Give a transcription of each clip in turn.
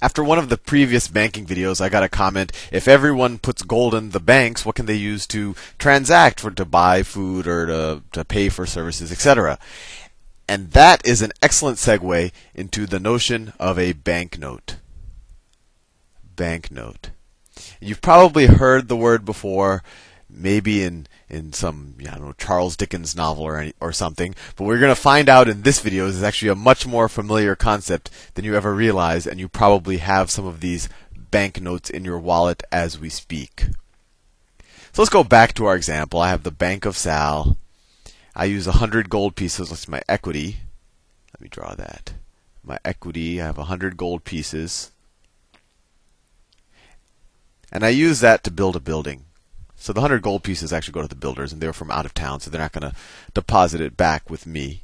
After one of the previous banking videos, I got a comment, if everyone puts gold in the banks, what can they use to transact for to buy food or to, to pay for services, etc.? And that is an excellent segue into the notion of a banknote. Banknote. You've probably heard the word before, maybe in in some I don't know Charles Dickens novel or any, or something. But we're going to find out in this video is actually a much more familiar concept than you ever realize, and you probably have some of these banknotes in your wallet as we speak. So let's go back to our example. I have the Bank of Sal. I use 100 gold pieces. That's my equity. Let me draw that. My equity, I have 100 gold pieces. And I use that to build a building. So the 100 gold pieces actually go to the builders, and they're from out of town, so they're not going to deposit it back with me.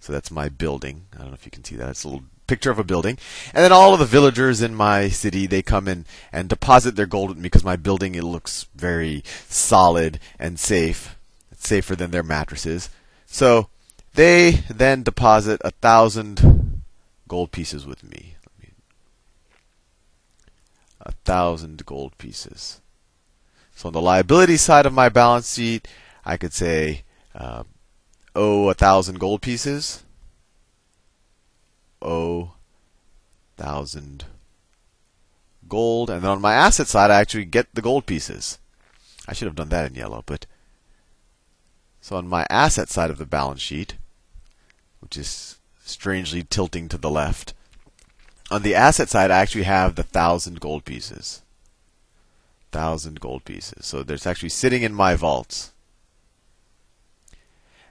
So that's my building. I don't know if you can see that. It's a little picture of a building. And then all of the villagers in my city, they come in and deposit their gold with me because my building it looks very solid and safe. It's safer than their mattresses. So they then deposit a thousand gold pieces with me. A thousand gold pieces. So on the liability side of my balance sheet, I could say uh, owe a thousand gold pieces. Owe thousand gold, and then on my asset side, I actually get the gold pieces. I should have done that in yellow, but so on my asset side of the balance sheet, which is strangely tilting to the left, on the asset side, I actually have the thousand gold pieces thousand gold pieces. So there's actually sitting in my vaults.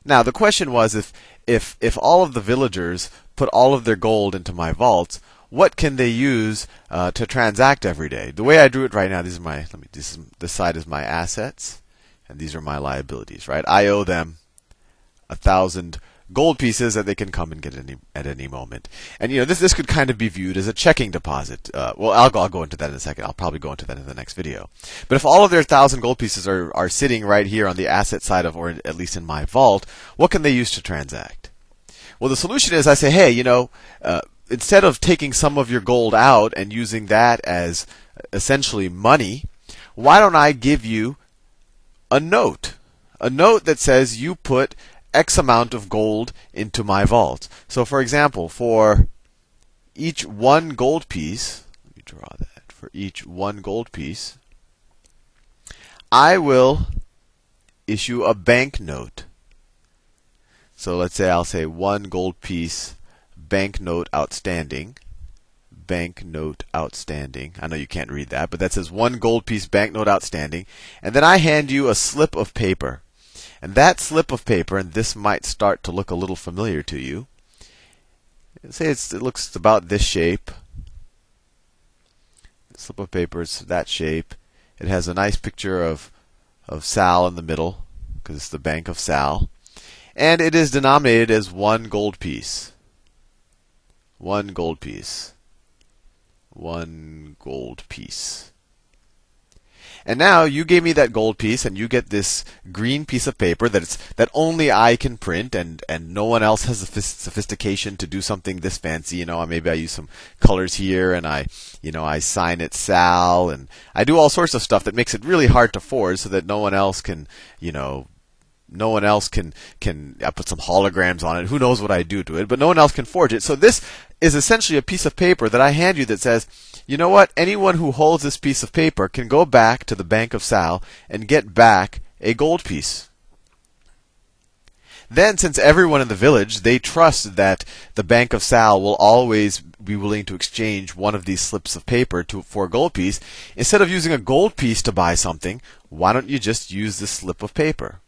Now the question was if if if all of the villagers put all of their gold into my vaults, what can they use uh, to transact every day? The way I drew it right now, these are my let me this is, this side is my assets, and these are my liabilities. Right, I owe them a thousand gold pieces that they can come and get any, at any moment. And you know, this this could kind of be viewed as a checking deposit. Uh, well, I'll, I'll go into that in a second. I'll probably go into that in the next video. But if all of their thousand gold pieces are are sitting right here on the asset side of, or at least in my vault, what can they use to transact? Well, the solution is I say, hey, you know, uh, instead of taking some of your gold out and using that as essentially money, why don't I give you a note? A note that says you put X amount of gold into my vault. So, for example, for each one gold piece, let me draw that. For each one gold piece, I will issue a banknote. So let's say I'll say one gold piece banknote outstanding. Banknote outstanding. I know you can't read that, but that says one gold piece banknote outstanding. And then I hand you a slip of paper. And that slip of paper, and this might start to look a little familiar to you. Say it looks about this shape. The slip of paper is that shape. It has a nice picture of of Sal in the middle, because it's the Bank of Sal. And it is denominated as one gold piece. One gold piece. One gold piece. And now you gave me that gold piece, and you get this green piece of paper that it's that only I can print, and and no one else has the sophistication to do something this fancy. You know, maybe I use some colors here, and I, you know, I sign it Sal, and I do all sorts of stuff that makes it really hard to forge, so that no one else can, you know, no one else can can I put some holograms on it. Who knows what I do to it, but no one else can forge it. So this is essentially a piece of paper that I hand you that says you know what? Anyone who holds this piece of paper can go back to the Bank of Sal and get back a gold piece. Then, since everyone in the village, they trust that the Bank of Sal will always be willing to exchange one of these slips of paper to, for a gold piece, instead of using a gold piece to buy something, why don't you just use this slip of paper?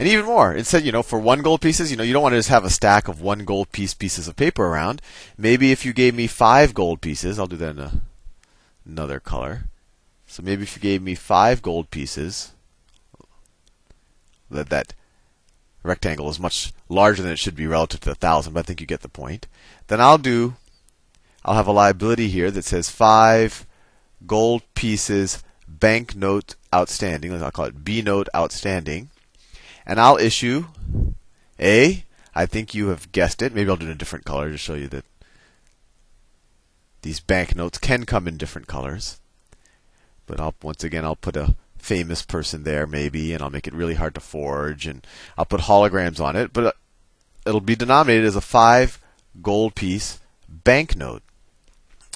And even more, instead, you know, for one gold pieces, you know, you don't want to just have a stack of one gold piece pieces of paper around. Maybe if you gave me five gold pieces, I'll do that in a, another color. So maybe if you gave me five gold pieces, that that rectangle is much larger than it should be relative to a thousand, but I think you get the point. Then I'll do, I'll have a liability here that says five gold pieces banknote outstanding. I'll call it B note outstanding and I'll issue a, I think you have guessed it, maybe I'll do it in a different color to show you that. these banknotes can come in different colors. But I'll once again I'll put a famous person there maybe, and I'll make it really hard to forge, and I'll put holograms on it. But uh, it'll be denominated as a five gold piece banknote.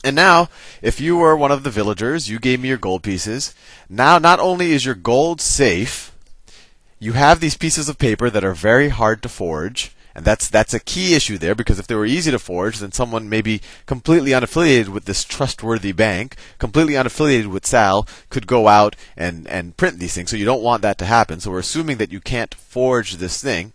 And now, if you were one of the villagers, you gave me your gold pieces. Now, not only is your gold safe, you have these pieces of paper that are very hard to forge. And that's that's a key issue there because if they were easy to forge, then someone maybe completely unaffiliated with this trustworthy bank, completely unaffiliated with Sal, could go out and, and print these things. So you don't want that to happen. So we're assuming that you can't forge this thing.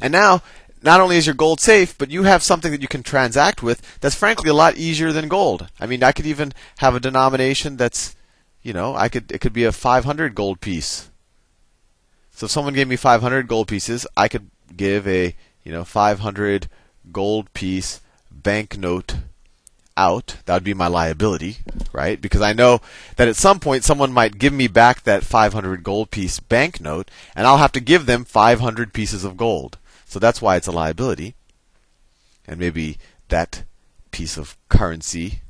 And now, not only is your gold safe, but you have something that you can transact with that's frankly a lot easier than gold. I mean, I could even have a denomination that's, you know, I could it could be a 500 gold piece. So if someone gave me 500 gold pieces, I could give a you know 500 gold piece banknote out. That would be my liability, right? Because I know that at some point someone might give me back that 500 gold piece banknote, and I'll have to give them 500 pieces of gold. So that's why it's a liability. And maybe that piece of currency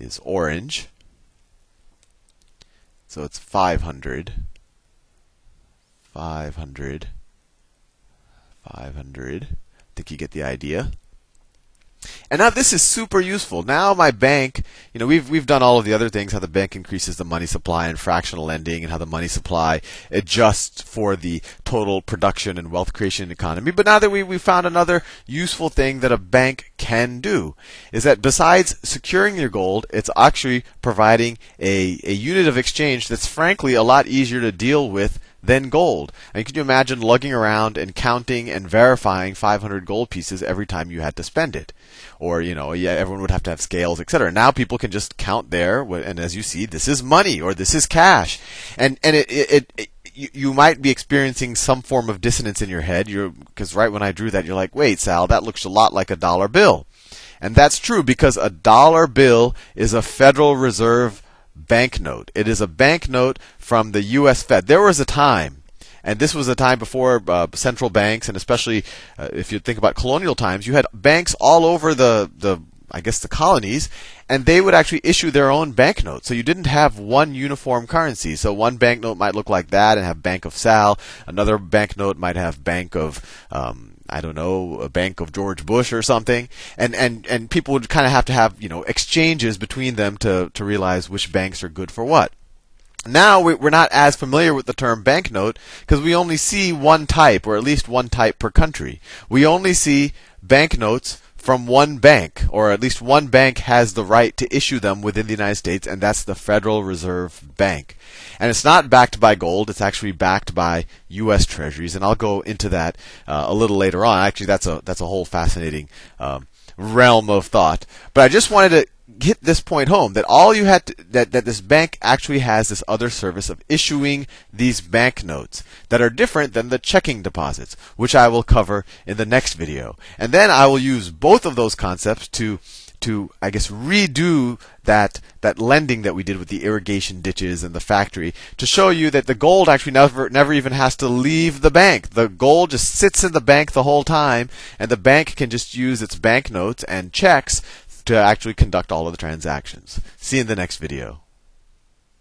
is orange. So it's 500. 500. 500. I think you get the idea. And now this is super useful. Now my bank, you know, we've we've done all of the other things, how the bank increases the money supply and fractional lending, and how the money supply adjusts for the total production and wealth creation economy. But now that we we found another useful thing that a bank can do, is that besides securing your gold, it's actually providing a, a unit of exchange that's frankly a lot easier to deal with than gold. And can you imagine lugging around and counting and verifying 500 gold pieces every time you had to spend it? Or, you know, yeah, everyone would have to have scales, etc. Now people can just count there, and as you see, this is money or this is cash. And, and it, it, it you might be experiencing some form of dissonance in your head. Because right when I drew that, you're like, wait, Sal, that looks a lot like a dollar bill. And that's true because a dollar bill is a Federal Reserve banknote. It is a banknote from the U.S. Fed. There was a time, and this was a time before uh, central banks, and especially uh, if you think about colonial times, you had banks all over the the I guess the colonies, and they would actually issue their own banknotes. So you didn't have one uniform currency. So one banknote might look like that and have Bank of Sal. Another banknote might have Bank of um, I don't know, a bank of George Bush or something, and and and people would kind of have to have you know exchanges between them to to realize which banks are good for what. Now we're not as familiar with the term banknote because we only see one type, or at least one type per country. We only see banknotes from one bank, or at least one bank has the right to issue them within the United States, and that's the Federal Reserve Bank. And it's not backed by gold, it's actually backed by U.S. Treasuries, and I'll go into that uh, a little later on. Actually, that's a, that's a whole fascinating um, realm of thought. But I just wanted to hit this point home that all you had to, that that this bank actually has this other service of issuing these banknotes that are different than the checking deposits, which I will cover in the next video. And then I will use both of those concepts to to I guess redo that that lending that we did with the irrigation ditches and the factory to show you that the gold actually never never even has to leave the bank. The gold just sits in the bank the whole time, and the bank can just use its banknotes and checks to actually conduct all of the transactions. See you in the next video.